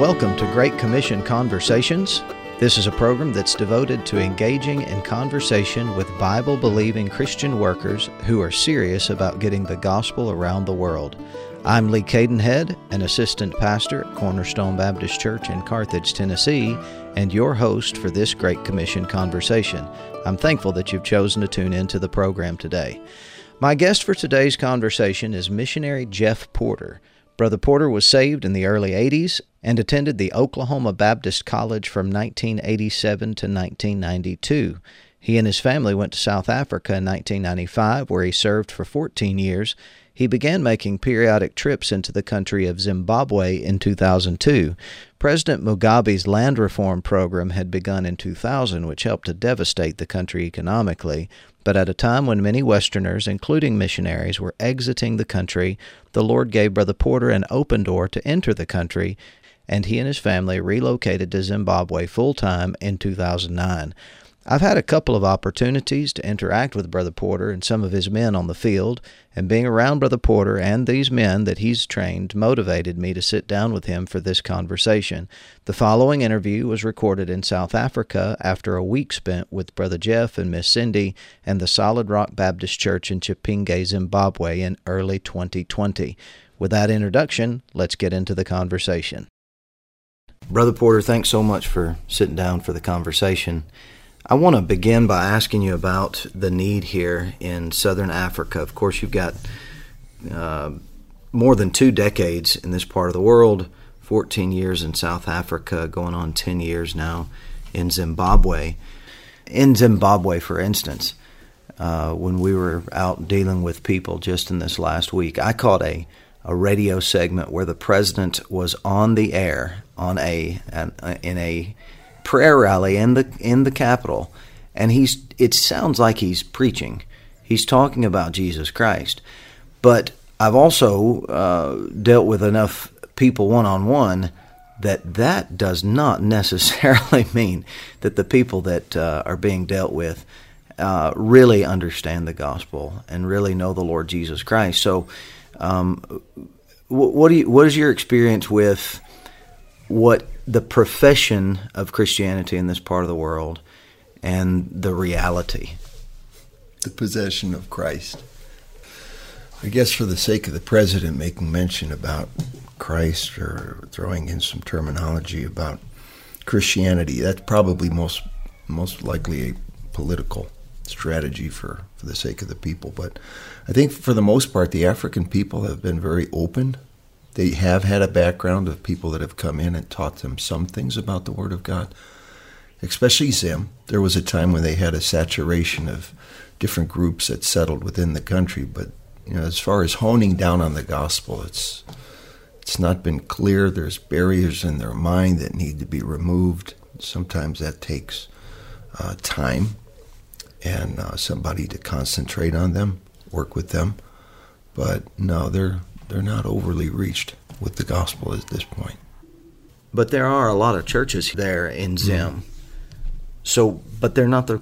Welcome to Great Commission Conversations. This is a program that's devoted to engaging in conversation with Bible believing Christian workers who are serious about getting the gospel around the world. I'm Lee Cadenhead, an assistant pastor at Cornerstone Baptist Church in Carthage, Tennessee, and your host for this Great Commission conversation. I'm thankful that you've chosen to tune into the program today. My guest for today's conversation is missionary Jeff Porter. Brother Porter was saved in the early 80s and attended the Oklahoma Baptist College from 1987 to 1992. He and his family went to South Africa in 1995, where he served for 14 years. He began making periodic trips into the country of Zimbabwe in 2002. President Mugabe's land reform program had begun in 2000, which helped to devastate the country economically. But at a time when many Westerners, including missionaries, were exiting the country, the Lord gave Brother Porter an open door to enter the country, and he and his family relocated to Zimbabwe full time in 2009. I've had a couple of opportunities to interact with Brother Porter and some of his men on the field, and being around Brother Porter and these men that he's trained motivated me to sit down with him for this conversation. The following interview was recorded in South Africa after a week spent with Brother Jeff and Miss Cindy and the Solid Rock Baptist Church in Chipinge, Zimbabwe in early 2020. With that introduction, let's get into the conversation. Brother Porter, thanks so much for sitting down for the conversation. I want to begin by asking you about the need here in southern Africa. Of course, you've got uh, more than two decades in this part of the world 14 years in South Africa, going on 10 years now in Zimbabwe. In Zimbabwe, for instance, uh, when we were out dealing with people just in this last week, I caught a, a radio segment where the president was on the air on a an, in a prayer rally in the in the capital, and he's it sounds like he's preaching. He's talking about Jesus Christ, but I've also uh, dealt with enough people one on one that that does not necessarily mean that the people that uh, are being dealt with uh, really understand the gospel and really know the Lord Jesus Christ. So, um, what do you, what is your experience with what the profession of Christianity in this part of the world and the reality. The possession of Christ. I guess for the sake of the president making mention about Christ or throwing in some terminology about Christianity, that's probably most most likely a political strategy for, for the sake of the people. But I think for the most part, the African people have been very open they have had a background of people that have come in and taught them some things about the Word of God, especially Zim. There was a time when they had a saturation of different groups that settled within the country, but you know, as far as honing down on the gospel, it's it's not been clear. There's barriers in their mind that need to be removed. Sometimes that takes uh, time and uh, somebody to concentrate on them, work with them. But no, they're they're not overly reached with the gospel at this point. But there are a lot of churches there in mm-hmm. Zim. Mm. So, but they're not the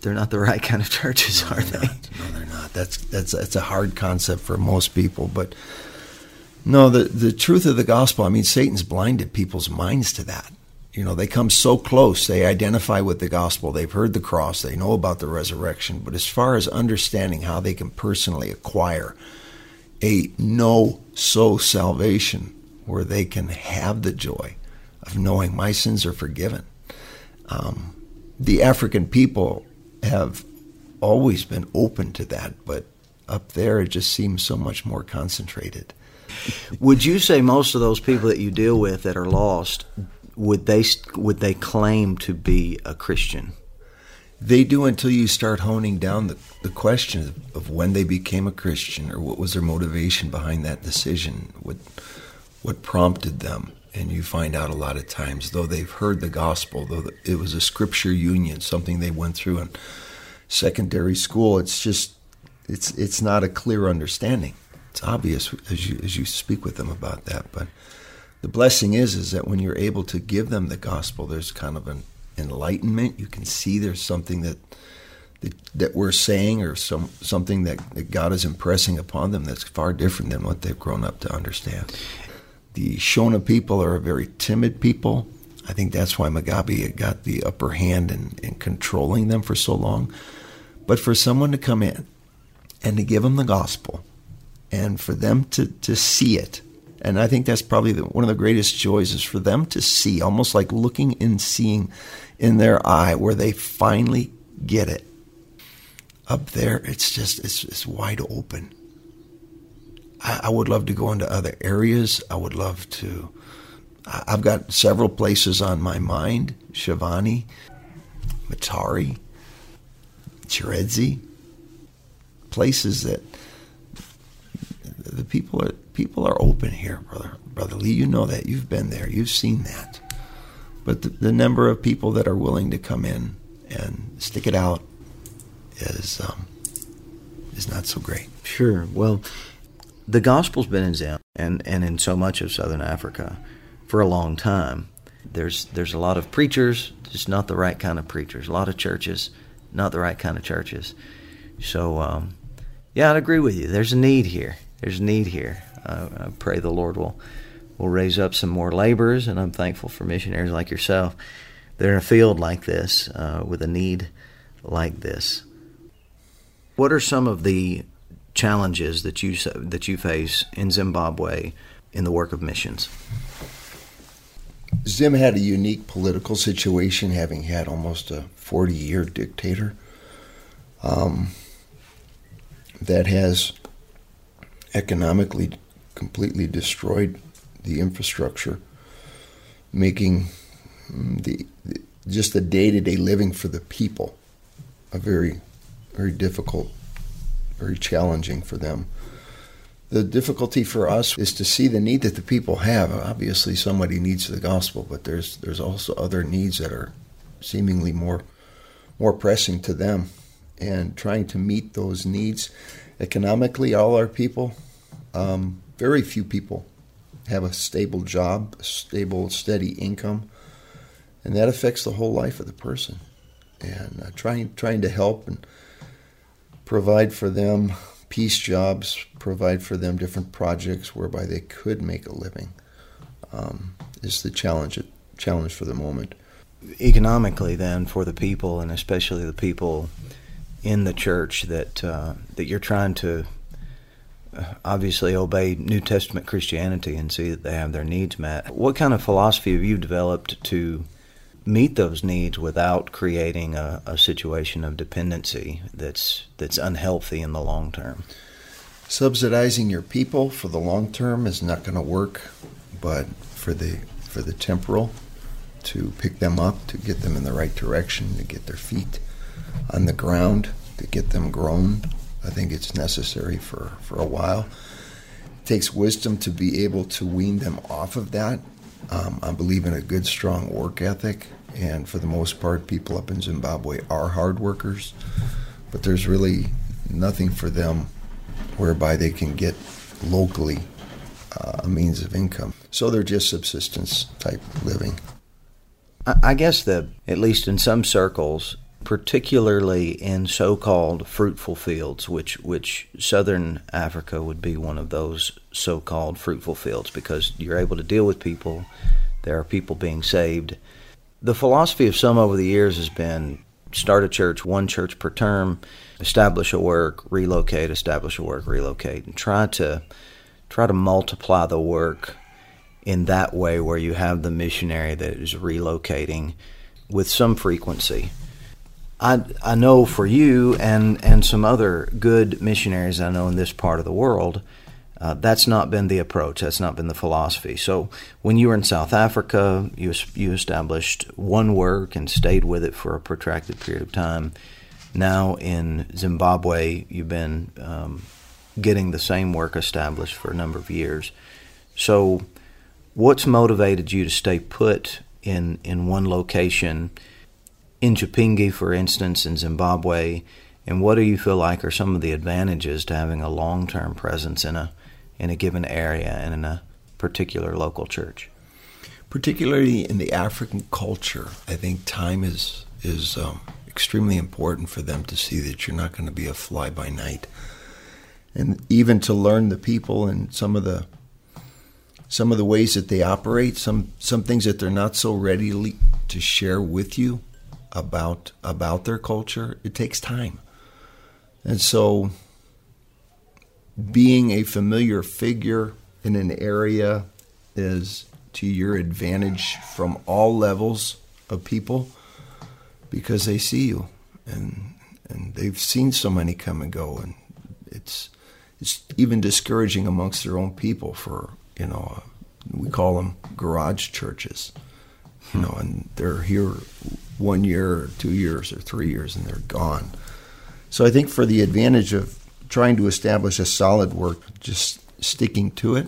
they're not the right kind of churches, no, are they? Not. No, they're not. That's that's that's a hard concept for most people, but no, the the truth of the gospel, I mean Satan's blinded people's minds to that. You know, they come so close, they identify with the gospel, they've heard the cross, they know about the resurrection, but as far as understanding how they can personally acquire a no so salvation where they can have the joy of knowing my sins are forgiven. Um, the African people have always been open to that, but up there it just seems so much more concentrated. would you say most of those people that you deal with that are lost would they would they claim to be a Christian? They do until you start honing down the, the question of when they became a Christian or what was their motivation behind that decision, what, what prompted them. And you find out a lot of times, though they've heard the gospel, though it was a scripture union, something they went through in secondary school, it's just, it's, it's not a clear understanding. It's obvious as you, as you speak with them about that. But the blessing is, is that when you're able to give them the gospel, there's kind of an enlightenment. You can see there's something that that, that we're saying or some something that, that God is impressing upon them that's far different than what they've grown up to understand. the Shona people are a very timid people. I think that's why Mugabe got the upper hand in, in controlling them for so long. But for someone to come in and to give them the gospel and for them to, to see it, and I think that's probably the, one of the greatest joys is for them to see, almost like looking and seeing in their eye where they finally get it. Up there, it's just, it's, it's wide open. I, I would love to go into other areas. I would love to. I've got several places on my mind Shivani, Mutare, Chiredzi, places that the people are people are open here, brother. Brother Lee, you know that. You've been there. You've seen that. But the, the number of people that are willing to come in and stick it out is um, is not so great. Sure. Well, the gospel's been in Zim and, and in so much of southern Africa for a long time. There's there's a lot of preachers, just not the right kind of preachers. A lot of churches, not the right kind of churches. So, um, yeah, I'd agree with you. There's a need here. There's a need here. I pray the Lord will will raise up some more laborers, and I'm thankful for missionaries like yourself. They're in a field like this uh, with a need like this. What are some of the challenges that you that you face in Zimbabwe in the work of missions? Zim had a unique political situation, having had almost a 40 year dictator um, that has economically completely destroyed the infrastructure, making mm, the, the just the day to day living for the people a very, very difficult very challenging for them. The difficulty for us is to see the need that the people have. Obviously, somebody needs the gospel, but there's there's also other needs that are seemingly more more pressing to them, and trying to meet those needs economically. All our people, um, very few people, have a stable job, a stable, steady income, and that affects the whole life of the person. And uh, trying trying to help and provide for them piece jobs, provide for them different projects whereby they could make a living um, is the challenge challenge for the moment. Economically, then, for the people, and especially the people in the church that uh, that you're trying to obviously obey New Testament Christianity and see that they have their needs met. What kind of philosophy have you developed to meet those needs without creating a, a situation of dependency that's that's unhealthy in the long term. Subsidizing your people for the long term is not going to work, but for the for the temporal, to pick them up, to get them in the right direction, to get their feet on the ground, to get them grown, I think it's necessary for, for a while. It takes wisdom to be able to wean them off of that. Um, I believe in a good, strong work ethic and for the most part, people up in Zimbabwe are hard workers, but there's really nothing for them whereby they can get locally uh, a means of income. So they're just subsistence type living. I guess that, at least in some circles, particularly in so-called fruitful fields, which which southern Africa would be one of those so-called fruitful fields, because you're able to deal with people. There are people being saved, the philosophy of some over the years has been start a church, one church per term, establish a work, relocate, establish a work, relocate, and try to try to multiply the work in that way where you have the missionary that is relocating with some frequency. I, I know for you and, and some other good missionaries I know in this part of the world, uh, that's not been the approach. That's not been the philosophy. So when you were in South Africa, you you established one work and stayed with it for a protracted period of time. Now in Zimbabwe, you've been um, getting the same work established for a number of years. So, what's motivated you to stay put in in one location in Chipinge, for instance, in Zimbabwe? And what do you feel like are some of the advantages to having a long term presence in a in a given area and in a particular local church. Particularly in the African culture, I think time is is um, extremely important for them to see that you're not going to be a fly by night, and even to learn the people and some of the some of the ways that they operate, some some things that they're not so ready to share with you about about their culture. It takes time, and so being a familiar figure in an area is to your advantage from all levels of people because they see you and and they've seen so many come and go and it's it's even discouraging amongst their own people for you know we call them garage churches you know and they're here one year or two years or three years and they're gone so i think for the advantage of trying to establish a solid work just sticking to it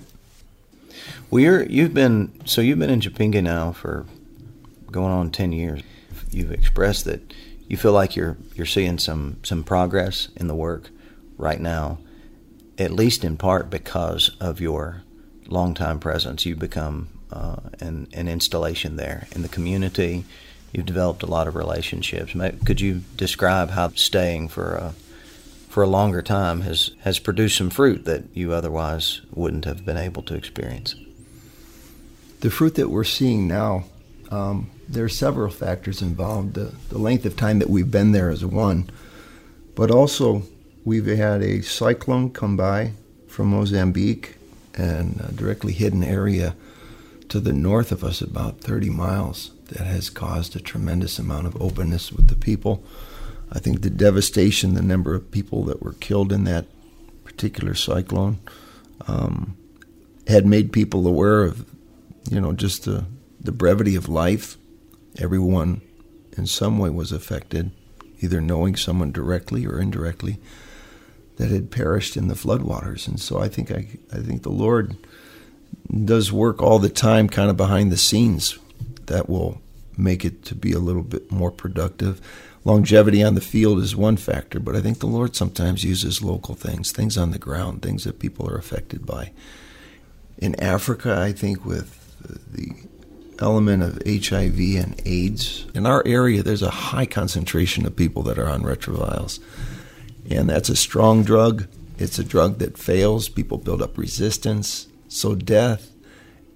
well you're you've been so you've been in Chipinge now for going on 10 years you've expressed that you feel like you're you're seeing some some progress in the work right now, at least in part because of your longtime presence. You've become uh, an an installation there in the community. You've developed a lot of relationships. Could you describe how staying for a for a longer time has has produced some fruit that you otherwise wouldn't have been able to experience? The fruit that we're seeing now um, there are several factors involved. The, the, length of time that we've been there is one, but also we've had a cyclone come by from Mozambique and directly hidden area to the north of us, about 30 miles, that has caused a tremendous amount of openness with the people. I think the devastation, the number of people that were killed in that particular cyclone, um, had made people aware of, you know, just the, the brevity of life everyone in some way was affected, either knowing someone directly or indirectly that had perished in the floodwaters. And so I think I, I think the Lord does work all the time kind of behind the scenes that will make it to be a little bit more productive. Longevity on the field is one factor, but I think the Lord sometimes uses local things, things on the ground, things that people are affected by. In Africa, I think with the element of HIV and AIDS. In our area, there's a high concentration of people that are on retrovirals. And that's a strong drug. It's a drug that fails. People build up resistance. So death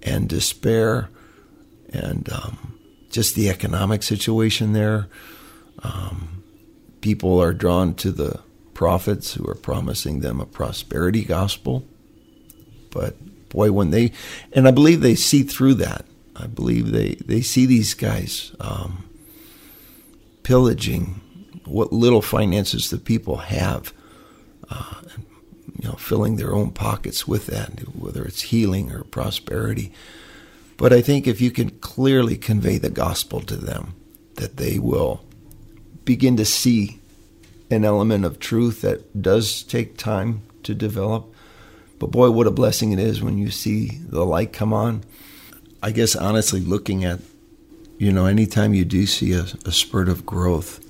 and despair and um, just the economic situation there. Um, people are drawn to the prophets who are promising them a prosperity gospel. But boy, when they, and I believe they see through that I believe they, they see these guys um, pillaging what little finances the people have, uh, you know, filling their own pockets with that, whether it's healing or prosperity. But I think if you can clearly convey the gospel to them, that they will begin to see an element of truth that does take time to develop. But boy, what a blessing it is when you see the light come on I guess honestly, looking at, you know, anytime you do see a, a spurt of growth,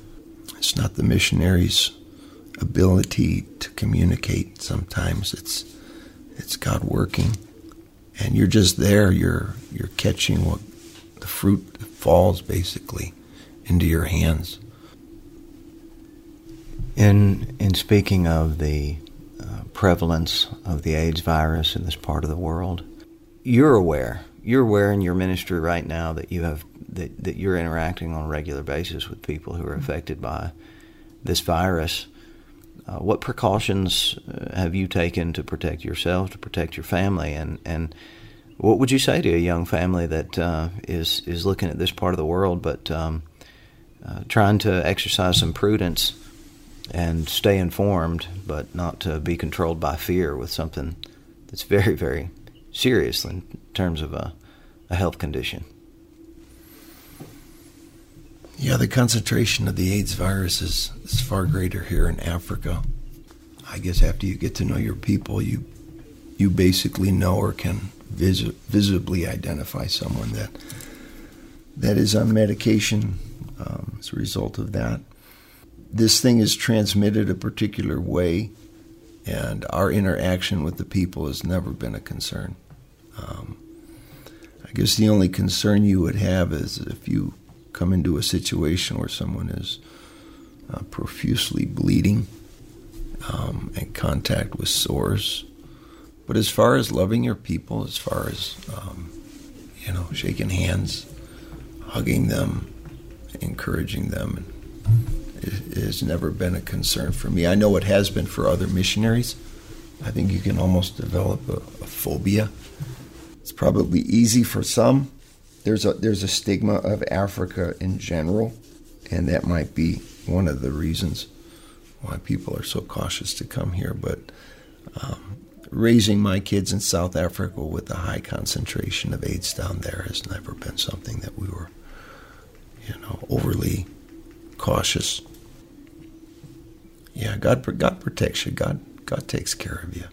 it's not the missionaries' ability to communicate. Sometimes it's it's God working, and you're just there. You're you're catching what the fruit falls basically into your hands. In in speaking of the uh, prevalence of the AIDS virus in this part of the world, you're aware you're aware in your ministry right now that you have that, that you're interacting on a regular basis with people who are affected by this virus. Uh, what precautions uh, have you taken to protect yourself, to protect your family, and and what would you say to a young family that uh, is is looking at this part of the world, but um, uh, trying to exercise some prudence and stay informed, but not to be controlled by fear with something that's very very serious in terms of a, a health condition. Yeah, the concentration of the AIDS virus is, is far greater here in Africa. I guess after you get to know your people, you you basically know or can vis- visibly identify someone that that is on medication um, as a result of that. This thing is transmitted a particular way, and our interaction with the people has never been a concern. Um, I guess the only concern you would have is if you come into a situation where someone is uh, profusely bleeding um, and contact with sores. But as far as loving your people, as far as um, you know, shaking hands, hugging them, encouraging them, it, has never been a concern for me. I know it has been for other missionaries. I think you can almost develop a, a phobia. It's probably easy for some. There's a there's a stigma of Africa in general, and that might be one of the reasons why people are so cautious to come here. But um, raising my kids in South Africa with a high concentration of AIDS down there has never been something that we were, you know, overly cautious. Yeah, God, God protects you. God, God takes care of you.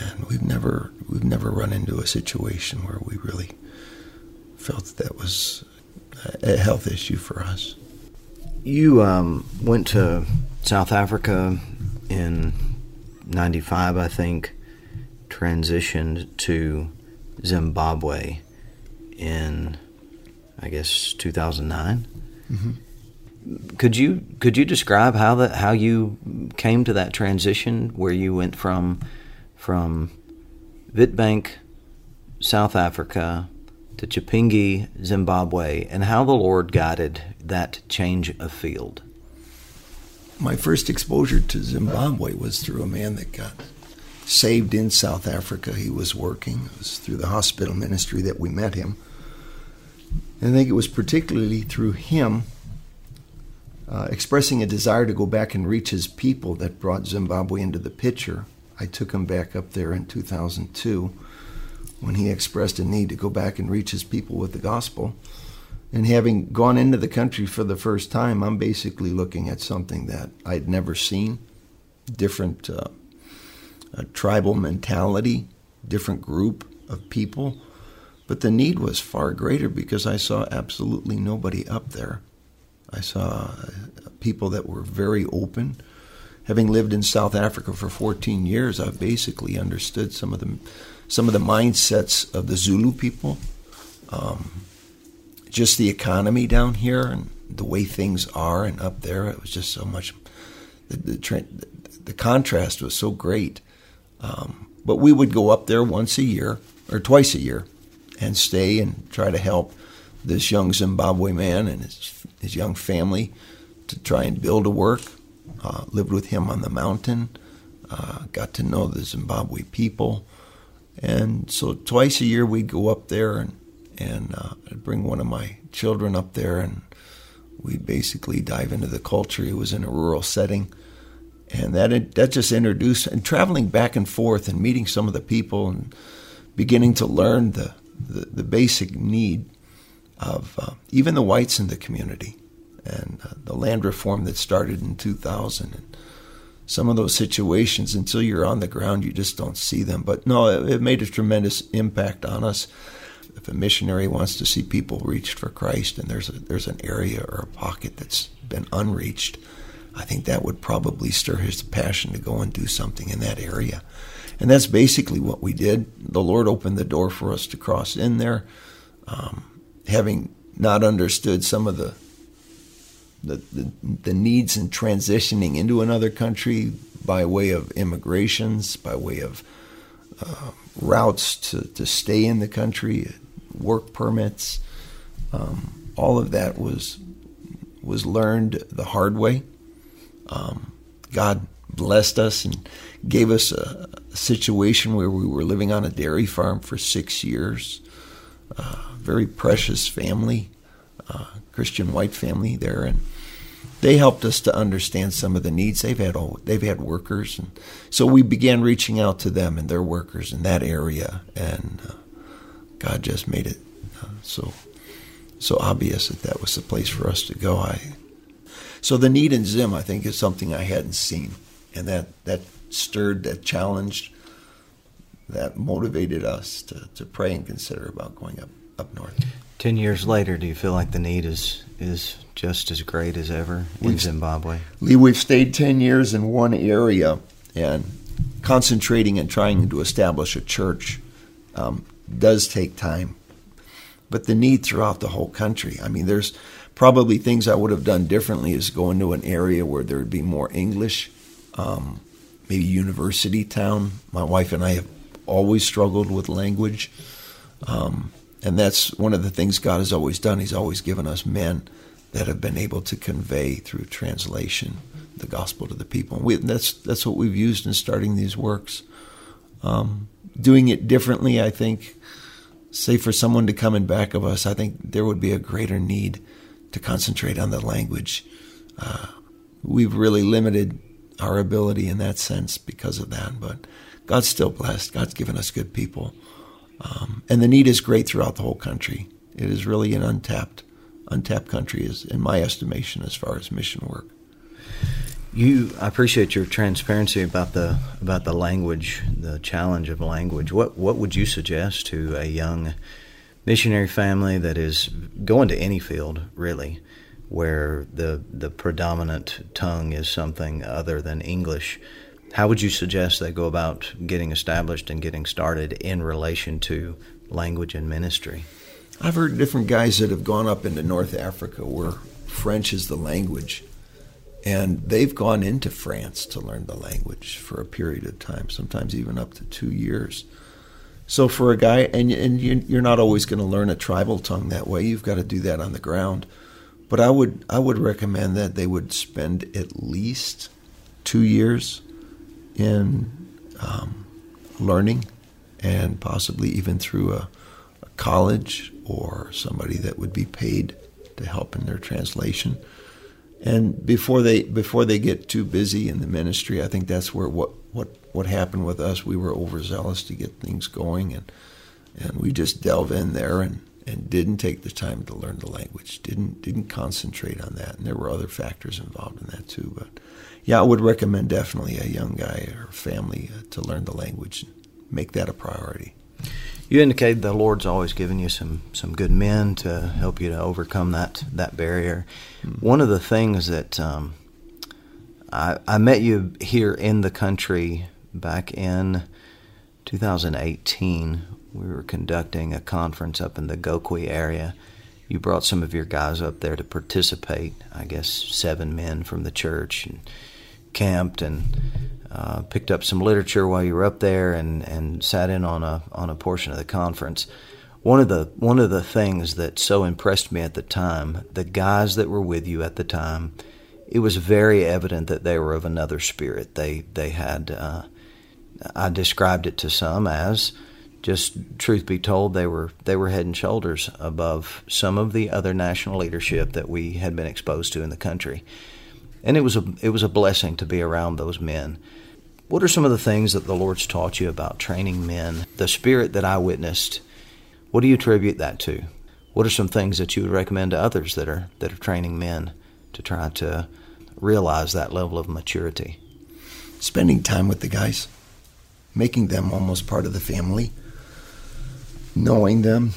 And we've never, we've never run into a situation where we really felt that, that was a health issue for us. You um, went to South Africa in 95, I think, transitioned to Zimbabwe in, I guess, 2009. Mm-hmm. Could you could you describe how that how you came to that transition where you went from from Witbank, South Africa, to Chipinge, Zimbabwe, and how the Lord guided that change of field? my first exposure to Zimbabwe was through a man that got saved in South Africa. He was working. It was through the hospital ministry that we met him. And I think it was particularly through him uh, expressing a desire to go back and reach his people that brought Zimbabwe into the picture. I took him back up there in 2002 when he expressed a need to go back and reach his people with the gospel. And having gone into the country for the first time, I'm basically looking at something that I'd never seen different uh, tribal mentality, different group of people. But the need was far greater because I saw absolutely nobody up there. I saw uh, people that were very open. Having lived in South Africa for 14 years, I've basically understood some of the some of the mindsets of the Zulu people. Um, just the economy down here and the way things are and up there, it was just so much. The the, the contrast was so great. Um, but we would go up there once a year or twice a year and stay and try to help this young Zimbabwe man and his his young family to try and build a work. Uh, lived with him on the mountain. Uh, got to know the Zimbabwe people, and so twice a year we'd go up there and and uh, I'd bring one of my children up there, and we basically dive into the culture. It was in a rural setting, and that that just introduced and traveling back and forth and meeting some of the people and beginning to learn the the, the basic need of uh, even the whites in the community and uh, the land reform that started in 2000 and some of those situations until you're on the ground you just don't see them but no it, it made a tremendous impact on us if a missionary wants to see people reached for Christ and there's a, there's an area or a pocket that's been unreached, I think that would probably stir his passion to go and do something in that area. And that's basically what we did. The Lord opened the door for us to cross in there, um, having not understood some of the, the, the the needs in transitioning into another country by way of immigrations, by way of uh, routes to, to stay in the country, work permits. Um, all of that was was learned the hard way. Um, God blessed us and gave us a, a, situation where we were living on a dairy farm for six years. Uh, very precious family, uh, Christian white family there, and they helped us to understand some of the needs they've had. They've had workers, and so we began reaching out to them and their workers in that area, and uh, God just made it uh, so so obvious that that was the place for us to go. I so the need in Zim, I think, is something I hadn't seen, and that that stirred, that challenged, that motivated us to, to pray and consider about going up up north. Ten years later, do you feel like the need is is just as great as ever in we've, Zimbabwe? Lee, we've stayed ten years in one area and concentrating and trying to establish a church um, does take time. But the need throughout the whole country. I mean, there's probably things I would have done differently is go into an area where there would be more English, um, maybe university town. My wife and I have always struggled with language. Um, and that's one of the things God has always done. He's always given us men that have been able to convey through translation the gospel to the people. We, that's that's what we've used in starting these works. Um, doing it differently, I think, say for someone to come in back of us, I think there would be a greater need to concentrate on the language. Uh, we've really limited our ability in that sense because of that, but God's still blessed. God's given us good people. Um, and the need is great throughout the whole country. It is really an untapped, untapped country, is in my estimation, as far as mission work. You, I appreciate your transparency about the about the language, the challenge of language. What what would you suggest to a young missionary family that is going to any field, really, where the the predominant tongue is something other than English? How would you suggest they go about getting established and getting started in relation to language and ministry? I've heard different guys that have gone up into North Africa where French is the language and they've gone into France to learn the language for a period of time, sometimes even up to two years. So for a guy, and and you're not always going to learn a tribal tongue that way. You've got to do that on the ground. But I would I would recommend that they would spend at least two years in um, learning, and possibly even through a, a college or somebody that would be paid to help in their translation and before they before they get too busy in the ministry, I think that's where what what what happened with us. We were overzealous to get things going, and and we just delve in there and and didn't take the time to learn the language. Didn't didn't concentrate on that, and there were other factors involved in that too. But yeah, I would recommend definitely a young guy or family uh, to learn the language and make that a priority. You indicated the Lord's always given you some some good men to help you to overcome that that barrier. Mm-hmm. One of the things that um, I, I met you here in the country back in 2018. We were conducting a conference up in the Gokwe area. You brought some of your guys up there to participate. I guess seven men from the church and camped and uh, picked up some literature while you were up there and, and sat in on a on a portion of the conference. One of the one of the things that so impressed me at the time, the guys that were with you at the time, it was very evident that they were of another spirit. They they had uh, I described it to some as just truth be told, they were they were head and shoulders above some of the other national leadership that we had been exposed to in the country, and it was a it was a blessing to be around those men. What are some of the things that the Lord's taught you about training men? The spirit that I witnessed, what do you attribute that to? What are some things that you would recommend to others that are that are training men to try to realize that level of maturity? Spending time with the guys, making them almost part of the family, knowing them,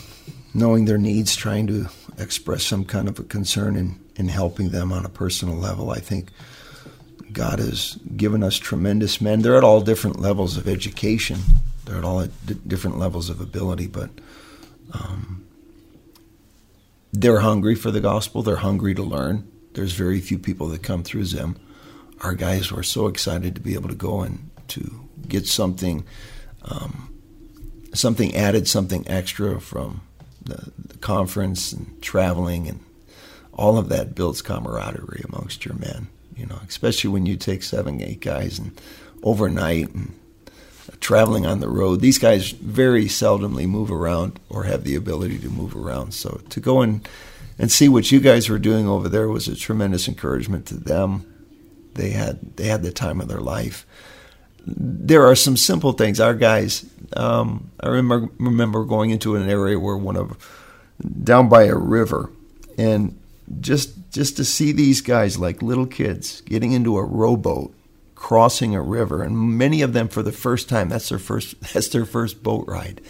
knowing their needs, trying to express some kind of a concern and, in helping them on a personal level. I think God has given us tremendous men. They're at all different levels of education. They're at all at d- different levels of ability, but um, they're hungry for the gospel. They're hungry to learn. There's very few people that come through Zim. Our guys were so excited to be able to go and to get something, um, something added, something extra from the, the conference and traveling, and all of that builds camaraderie amongst your men you know, especially when you take seven, eight guys and overnight and traveling on the road. These guys very seldomly move around or have the ability to move around. So to go and and see what you guys were doing over there was a tremendous encouragement to them. They had they had the time of their life. There are some simple things. Our guys, um, I remember remember going into an area where one of down by a river, and just just to see these guys like little kids getting into a rowboat crossing a river and many of them for the first time that's their first that's their first boat ride.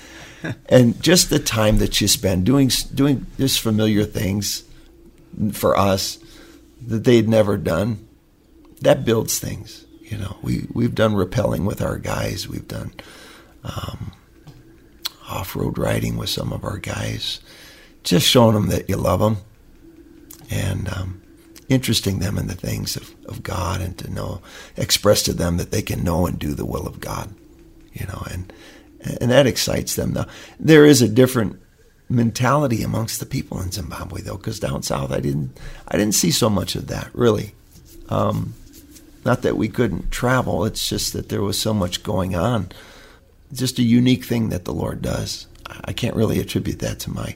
And just the time that you spend doing doing just familiar things for us that they'd never done that builds things you know. We we've done rappelling with our guys. We've done um, off-road riding with some of our guys just showing them that you love them and um, interesting them in the things of, of God and to know, express to them that they can know and do the will of God, you know, and, and that excites them. Now, there is a different mentality amongst the people in Zimbabwe though, because down south I didn't, I didn't see so much of that really. Um, not that we couldn't travel, it's just that there was so much going on. Just a unique thing that the Lord does. I can't really attribute that to my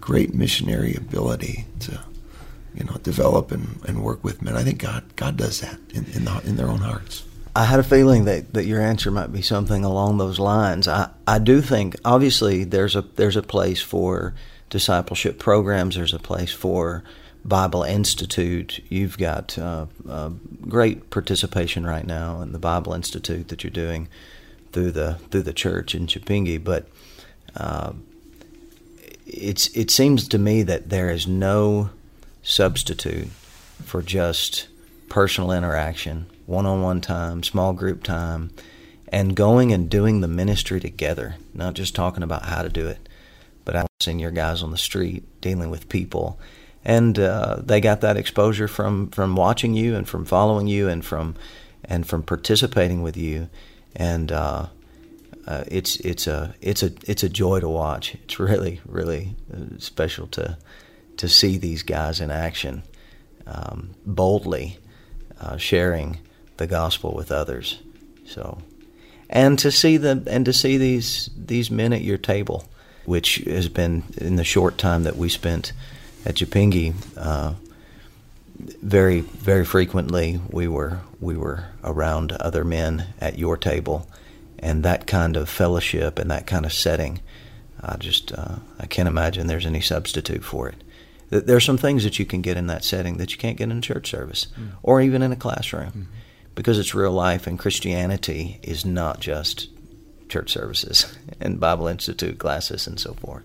great missionary ability to you know, develop and, and work with men. I think God God does that in in, the, in their own hearts. I had a feeling that, that your answer might be something along those lines. I, I do think obviously there's a there's a place for discipleship programs. There's a place for Bible Institute. You've got uh, uh, great participation right now in the Bible Institute that you're doing through the through the church in Chipinge. But uh, it's it seems to me that there is no substitute for just personal interaction, one on one time, small group time, and going and doing the ministry together, not just talking about how to do it, but seeing your guys on the street dealing with people. And uh, they got that exposure from, from watching you and from following you and from and from participating with you. And uh, uh, it's it's a it's a it's a joy to watch. It's really really uh, special to to see these guys in action, um, boldly uh, sharing the gospel with others. So, and to see the and to see these these men at your table, which has been in the short time that we spent at Chipinge, uh, very very frequently we were we were around other men at your table, and that kind of fellowship and that kind of setting. I just uh, I can't imagine there's any substitute for it. There are some things that you can get in that setting that you can't get in a church service mm. or even in a classroom mm. because it's real life and Christianity is not just church services and Bible Institute classes and so forth.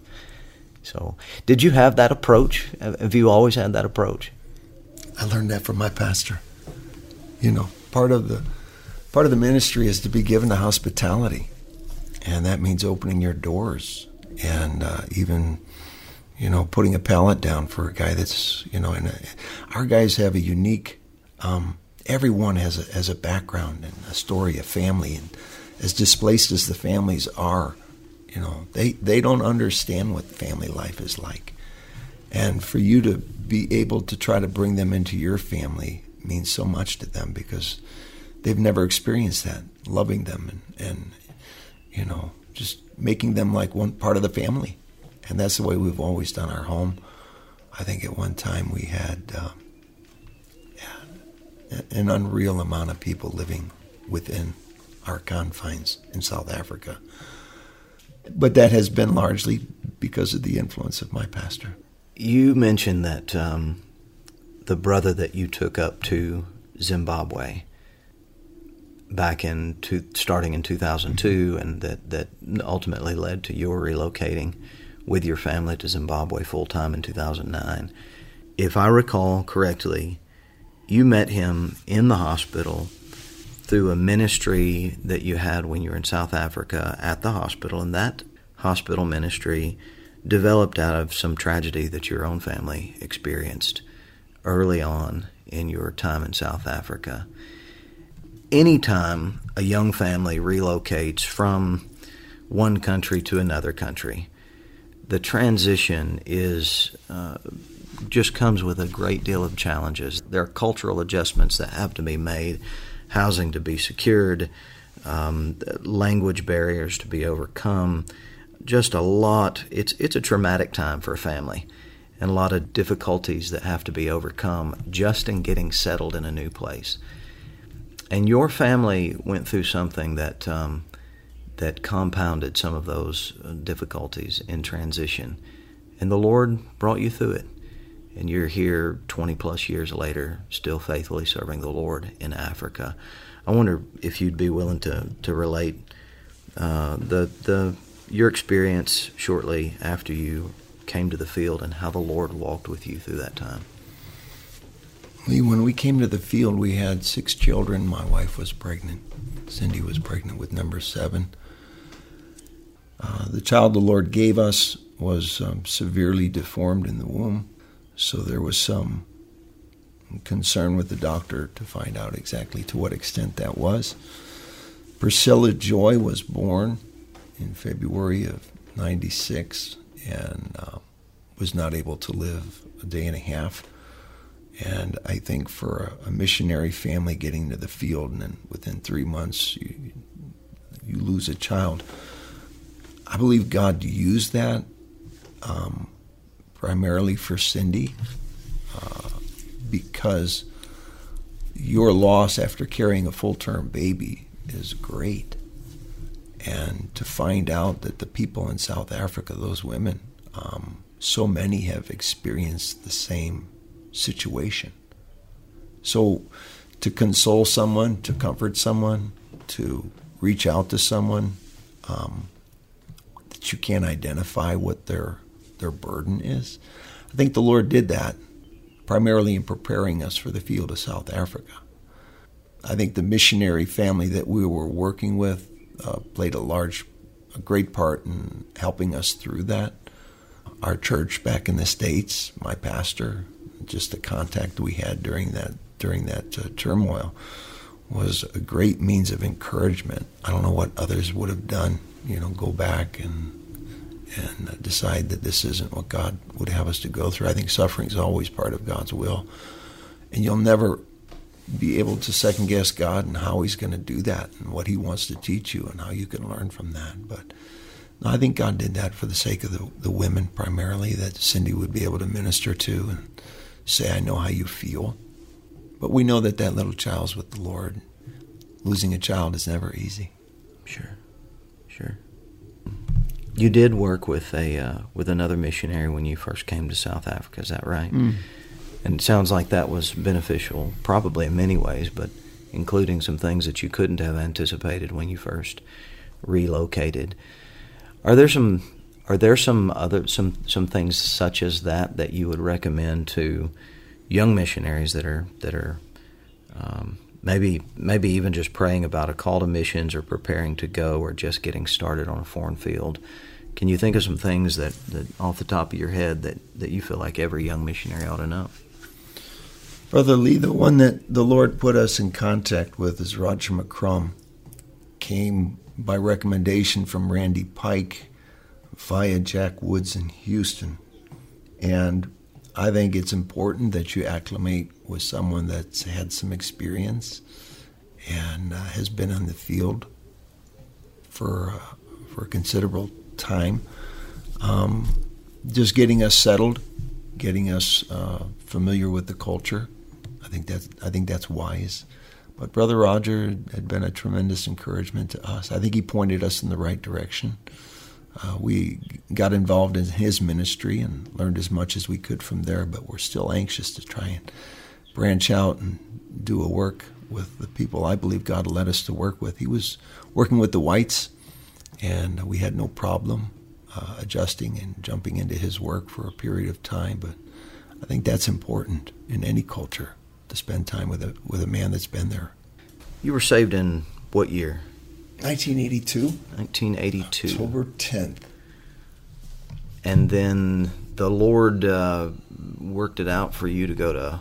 So, did you have that approach? Have you always had that approach? I learned that from my pastor. You know, part of the part of the ministry is to be given to hospitality, and that means opening your doors and uh, even you know, putting a pallet down for a guy that's, you know, and a, our guys have a unique, um, everyone has a, has a background and a story, a family, and as displaced as the families are, you know, they, they don't understand what family life is like. And for you to be able to try to bring them into your family means so much to them because they've never experienced that, loving them and, and you know, just making them like one part of the family and that's the way we've always done our home. I think at one time we had uh, an unreal amount of people living within our confines in South Africa. But that has been largely because of the influence of my pastor. You mentioned that um, the brother that you took up to Zimbabwe back in to, starting in 2002, and that, that ultimately led to your relocating with your family to Zimbabwe full time in 2009. If I recall correctly, you met him in the hospital through a ministry that you had when you were in South Africa at the hospital, and that hospital ministry developed out of some tragedy that your own family experienced early on in your time in South Africa. Anytime a young family relocates from one country to another country, the transition is uh, just comes with a great deal of challenges. There are cultural adjustments that have to be made, housing to be secured, um, language barriers to be overcome. Just a lot. It's it's a traumatic time for a family, and a lot of difficulties that have to be overcome just in getting settled in a new place. And your family went through something that um, that compounded some of those uh, difficulties in transition. And the Lord brought you through it. And you're here 20 plus years later, still faithfully serving the Lord in Africa. I wonder if you'd be willing to, to relate uh, the, the, your experience shortly after you came to the field and how the Lord walked with you through that time. When we came to the field, we had six children. My wife was pregnant. Cindy was pregnant with number seven. Uh, the child the Lord gave us was um, severely deformed in the womb, so there was some concern with the doctor to find out exactly to what extent that was. Priscilla Joy was born in February of 96 and uh, was not able to live a day and a half. And I think for a, a missionary family getting to the field and then within three months you, you lose a child, I believe God used that um, primarily for Cindy uh, because your loss after carrying a full term baby is great. And to find out that the people in South Africa, those women, um, so many have experienced the same situation. So to console someone, to comfort someone, to reach out to someone um, that you can't identify what their their burden is. I think the Lord did that primarily in preparing us for the field of South Africa. I think the missionary family that we were working with uh, played a large, a great part in helping us through that. Our church back in the states, my pastor, just the contact we had during that during that uh, turmoil was a great means of encouragement. I don't know what others would have done. You know, go back and and decide that this isn't what God would have us to go through. I think suffering is always part of God's will, and you'll never be able to second guess God and how He's going to do that and what He wants to teach you and how you can learn from that. But no, I think God did that for the sake of the, the women primarily that Cindy would be able to minister to and say, I know how you feel. But we know that that little child's with the Lord. Losing a child is never easy. Sure, sure. You did work with a uh, with another missionary when you first came to South Africa. Is that right? Mm. And it sounds like that was beneficial, probably in many ways, but including some things that you couldn't have anticipated when you first relocated. Are there some are there some other some some things such as that that you would recommend to young missionaries that are that are um, maybe maybe even just praying about a call to missions or preparing to go or just getting started on a foreign field? Can you think of some things that, that off the top of your head that, that you feel like every young missionary ought to know? Brother Lee, the one that the Lord put us in contact with is Roger McCrum. Came by recommendation from Randy Pike via Jack Woods in Houston. And I think it's important that you acclimate with someone that's had some experience and uh, has been on the field for uh, for a considerable time. Um, just getting us settled, getting us uh, familiar with the culture, I think that's I think that's wise. But Brother Roger had been a tremendous encouragement to us. I think he pointed us in the right direction. Uh, we got involved in his ministry and learned as much as we could from there, but we're still anxious to try and branch out and do a work with the people I believe God led us to work with. He was working with the whites, and we had no problem uh, adjusting and jumping into his work for a period of time. But I think that's important in any culture to spend time with a with a man that's been there. You were saved in what year? 1982. 1982. October 10th. And then the Lord uh, worked it out for you to go to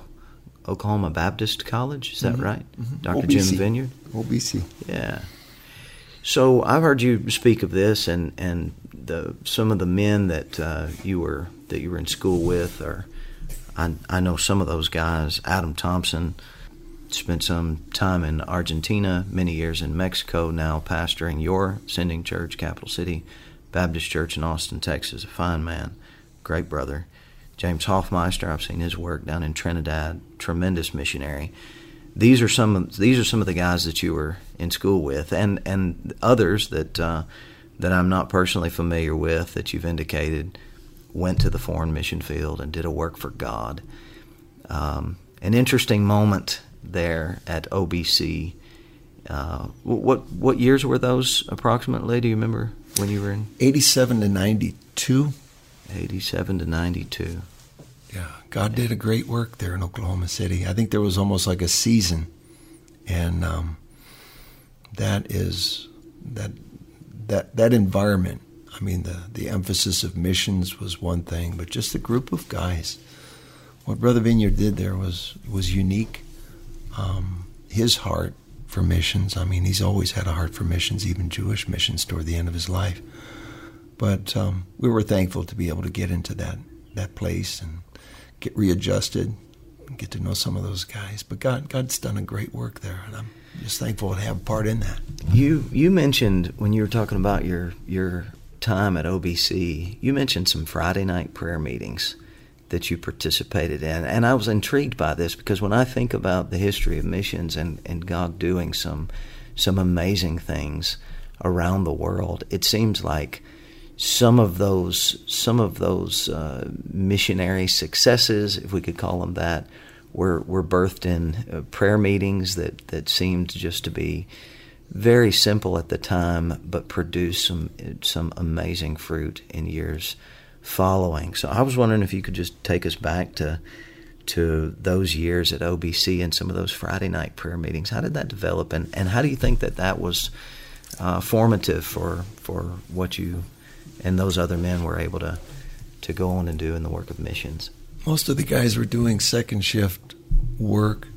Oklahoma Baptist College. Is that mm-hmm. right? Mm-hmm. Dr. OBC. Jim Vineyard? OBC. Yeah. So I've heard you speak of this, and, and the some of the men that uh, you were that you were in school with or I, I know some of those guys. Adam Thompson spent some time in Argentina, many years in Mexico, now pastoring your sending church, Capital City Baptist Church in Austin, Texas. A fine man, great brother. James Hoffmeister, I've seen his work down in Trinidad, tremendous missionary. These are some of, these are some of the guys that you were in school with, and and others that uh, that I'm not personally familiar with that you've indicated went to the foreign mission field and did a work for God. Um, an interesting moment there at OBC. Uh, what what years were those approximately? Do you remember when you were in? Eighty-seven to ninety-two. Eighty-seven to ninety-two. Yeah, God did a great work there in Oklahoma City. I think there was almost like a season, and um, that is that that that environment I mean, the, the emphasis of missions was one thing, but just the group of guys what Brother Vineyard did there was was unique. Um, his heart for missions. I mean, he's always had a heart for missions, even Jewish missions, toward the end of his life. But um, we were thankful to be able to get into that that place and get readjusted, and get to know some of those guys. But God, God's done a great work there, and I'm just thankful to have a part in that. You you mentioned when you were talking about your your time at OBC, you mentioned some Friday night prayer meetings that you participated in. And I was intrigued by this because when I think about the history of missions and, and God doing some some amazing things around the world, it seems like some of those some of those uh, missionary successes, if we could call them that, were were birthed in uh, prayer meetings that that seemed just to be very simple at the time, but produced some some amazing fruit in years following. So I was wondering if you could just take us back to to those years at OBC and some of those Friday night prayer meetings. How did that develop, and, and how do you think that that was uh, formative for for what you and those other men were able to to go on and do in the work of missions? Most of the guys were doing second shift work.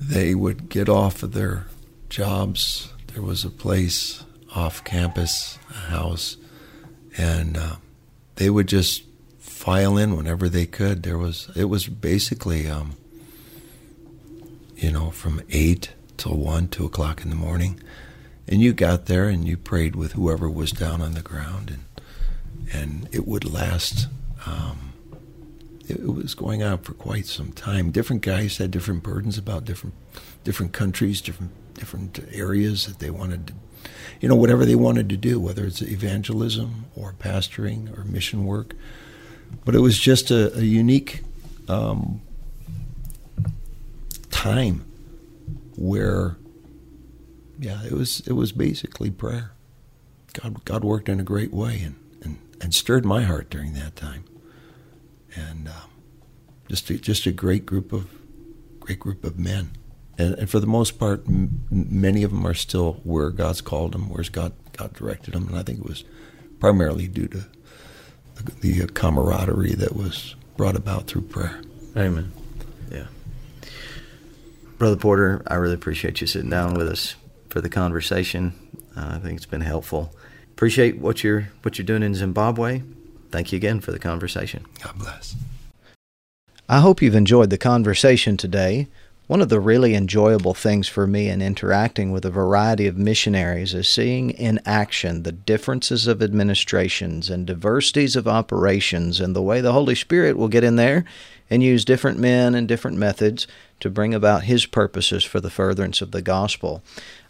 They would get off of their jobs. There was a place off campus, a house, and uh, they would just file in whenever they could. There was it was basically, um, you know, from eight till one, two o'clock in the morning, and you got there and you prayed with whoever was down on the ground, and and it would last. Um, it, was going on for quite some time. Different guys had different burdens about different different countries, different different areas that they wanted to you know, whatever they wanted to do, whether it's evangelism or pastoring or mission work. But it was just a, a unique um, time where, yeah, it was it was basically prayer. God God worked in a great way and and, stirred my heart during that time, and um, just a, just a great group of great group of men and, and for the most part, m- many of them are still where God's called them, where God God directed them, and I think it was primarily due to the, the uh, camaraderie that was brought about through prayer. Amen. Yeah, Brother Porter, I really appreciate you sitting down with us for the conversation. Uh, I think it's been helpful. Appreciate what you're what you're doing in Zimbabwe. Thank you again for the conversation. God bless. I hope you've enjoyed the conversation today. One of the really enjoyable things for me in interacting with a variety of missionaries is seeing in action the differences of administrations and diversities of operations and the way the Holy Spirit will get in there and use different men and different methods to bring about His purposes for the furtherance of the gospel.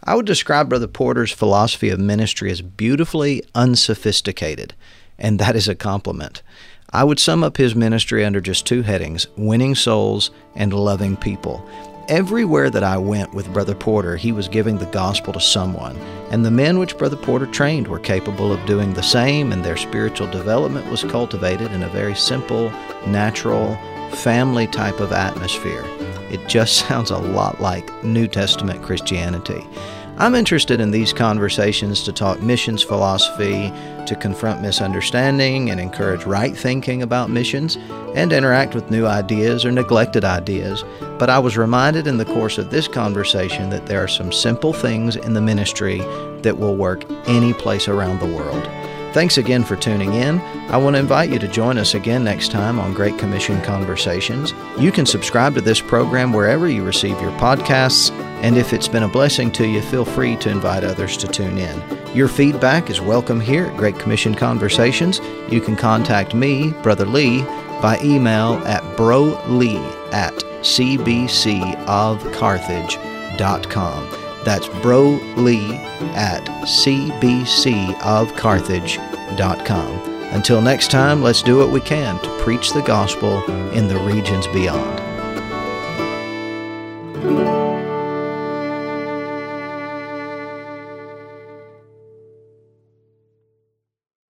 I would describe Brother Porter's philosophy of ministry as beautifully unsophisticated, and that is a compliment. I would sum up his ministry under just two headings winning souls and loving people. Everywhere that I went with Brother Porter, he was giving the gospel to someone, and the men which Brother Porter trained were capable of doing the same, and their spiritual development was cultivated in a very simple, natural, family type of atmosphere. It just sounds a lot like New Testament Christianity. I'm interested in these conversations to talk missions philosophy, to confront misunderstanding and encourage right thinking about missions, and interact with new ideas or neglected ideas. But I was reminded in the course of this conversation that there are some simple things in the ministry that will work any place around the world. Thanks again for tuning in. I want to invite you to join us again next time on Great Commission Conversations. You can subscribe to this program wherever you receive your podcasts, and if it's been a blessing to you, feel free to invite others to tune in. Your feedback is welcome here at Great Commission Conversations. You can contact me, Brother Lee, by email at brolee at cbcofcarthage.com. That's brolee at cbcofcarthage.com. Until next time, let's do what we can to preach the gospel in the regions beyond.